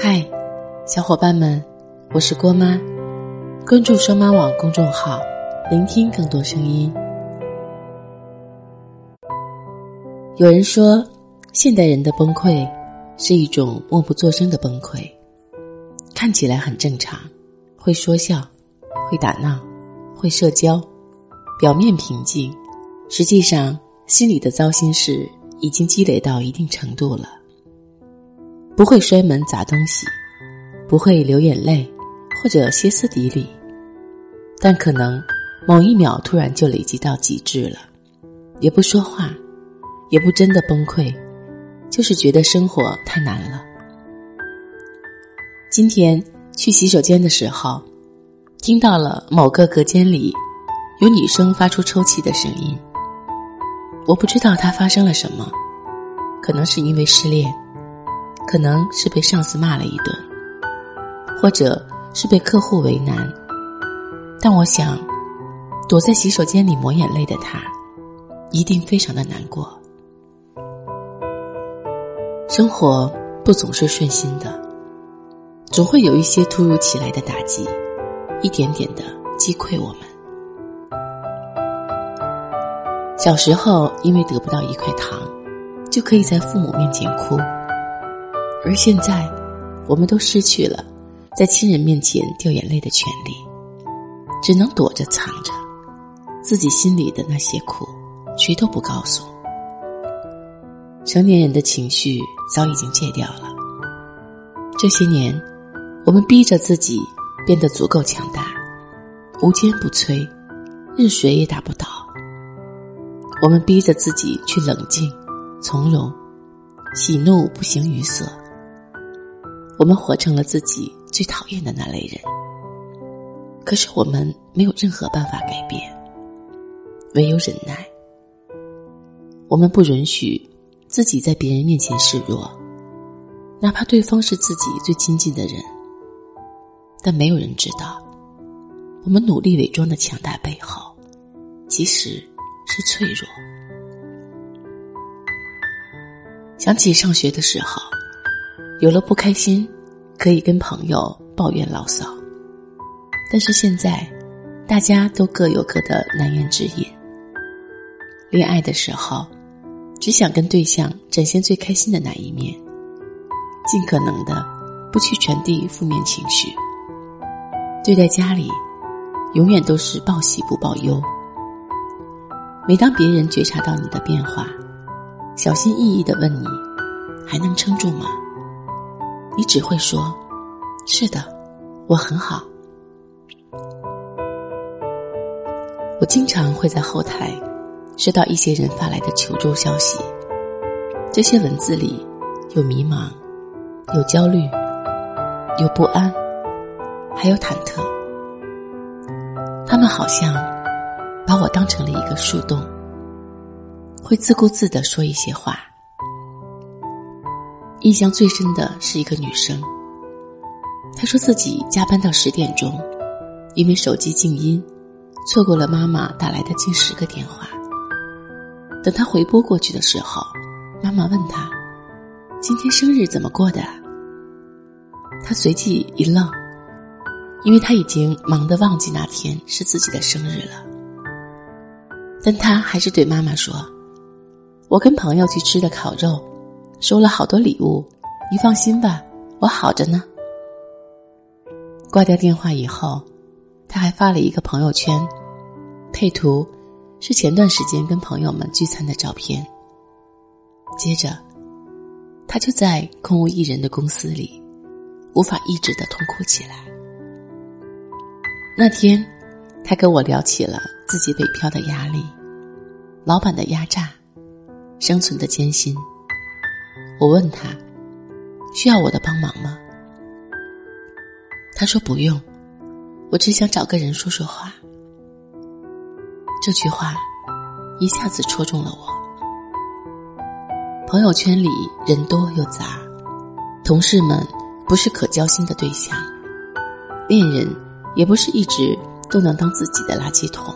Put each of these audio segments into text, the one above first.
嗨，小伙伴们，我是郭妈，关注双妈网公众号，聆听更多声音。有人说，现代人的崩溃是一种默不作声的崩溃，看起来很正常，会说笑，会打闹，会社交，表面平静，实际上心里的糟心事已经积累到一定程度了。不会摔门砸东西，不会流眼泪或者歇斯底里，但可能某一秒突然就累积到极致了，也不说话，也不真的崩溃，就是觉得生活太难了。今天去洗手间的时候，听到了某个隔间里有女生发出抽泣的声音，我不知道她发生了什么，可能是因为失恋。可能是被上司骂了一顿，或者是被客户为难，但我想，躲在洗手间里抹眼泪的他，一定非常的难过。生活不总是顺心的，总会有一些突如其来的打击，一点点的击溃我们。小时候因为得不到一块糖，就可以在父母面前哭。而现在，我们都失去了在亲人面前掉眼泪的权利，只能躲着藏着，自己心里的那些苦，谁都不告诉。成年人的情绪早已经戒掉了。这些年，我们逼着自己变得足够强大，无坚不摧，任谁也打不倒。我们逼着自己去冷静、从容，喜怒不形于色。我们活成了自己最讨厌的那类人，可是我们没有任何办法改变，唯有忍耐。我们不允许自己在别人面前示弱，哪怕对方是自己最亲近的人。但没有人知道，我们努力伪装的强大背后，其实是脆弱。想起上学的时候。有了不开心，可以跟朋友抱怨牢骚。但是现在，大家都各有各的难言之隐。恋爱的时候，只想跟对象展现最开心的那一面，尽可能的不去传递负面情绪。对待家里，永远都是报喜不报忧。每当别人觉察到你的变化，小心翼翼的问你：“还能撑住吗？”你只会说：“是的，我很好。”我经常会在后台收到一些人发来的求助消息，这些文字里有迷茫，有焦虑，有不安，还有忐忑。他们好像把我当成了一个树洞，会自顾自的说一些话。印象最深的是一个女生，她说自己加班到十点钟，因为手机静音，错过了妈妈打来的近十个电话。等她回拨过去的时候，妈妈问她：“今天生日怎么过的？”她随即一愣，因为她已经忙得忘记那天是自己的生日了。但她还是对妈妈说：“我跟朋友去吃的烤肉。”收了好多礼物，你放心吧，我好着呢。挂掉电话以后，他还发了一个朋友圈，配图是前段时间跟朋友们聚餐的照片。接着，他就在空无一人的公司里，无法抑制的痛哭起来。那天，他跟我聊起了自己北漂的压力，老板的压榨，生存的艰辛。我问他：“需要我的帮忙吗？”他说：“不用，我只想找个人说说话。”这句话一下子戳中了我。朋友圈里人多又杂，同事们不是可交心的对象，恋人也不是一直都能当自己的垃圾桶，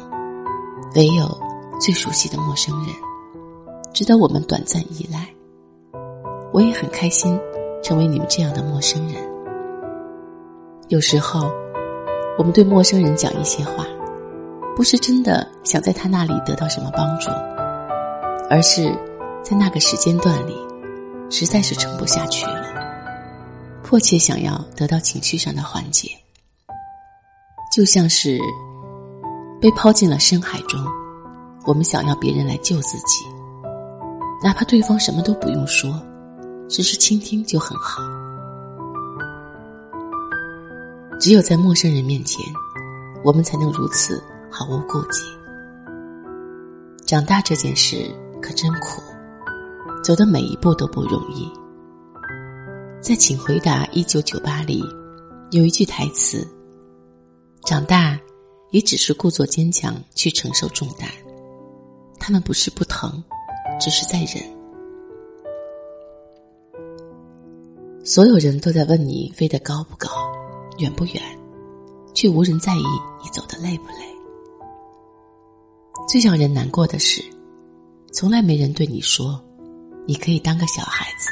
唯有最熟悉的陌生人，值得我们短暂依赖。我也很开心，成为你们这样的陌生人。有时候，我们对陌生人讲一些话，不是真的想在他那里得到什么帮助，而是在那个时间段里，实在是撑不下去了，迫切想要得到情绪上的缓解，就像是被抛进了深海中，我们想要别人来救自己，哪怕对方什么都不用说，只是倾听就很好。只有在陌生人面前，我们才能如此毫无顾忌。长大这件事可真苦，走的每一步都不容易。在《请回答一九九八》里，有一句台词：“长大也只是故作坚强去承受重担，他们不是不疼，只是在忍。”所有人都在问你飞得高不高。远不远，却无人在意你走的累不累。最让人难过的是，从来没人对你说，你可以当个小孩子。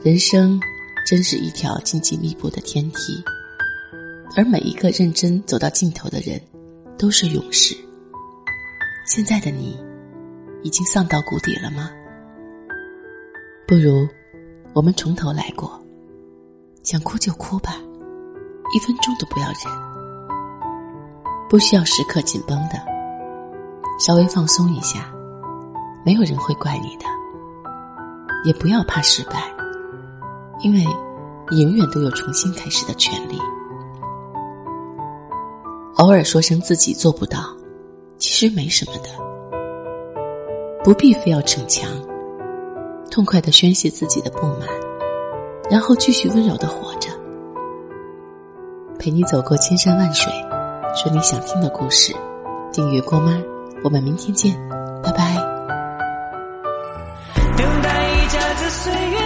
人生真是一条荆棘密布的天梯，而每一个认真走到尽头的人，都是勇士。现在的你，已经丧到谷底了吗？不如，我们从头来过。想哭就哭吧，一分钟都不要忍。不需要时刻紧绷的，稍微放松一下，没有人会怪你的。也不要怕失败，因为你永远都有重新开始的权利。偶尔说声自己做不到，其实没什么的，不必非要逞强，痛快的宣泄自己的不满。然后继续温柔的活着，陪你走过千山万水，说你想听的故事。订阅郭妈，我们明天见，拜拜。等待一家子岁月。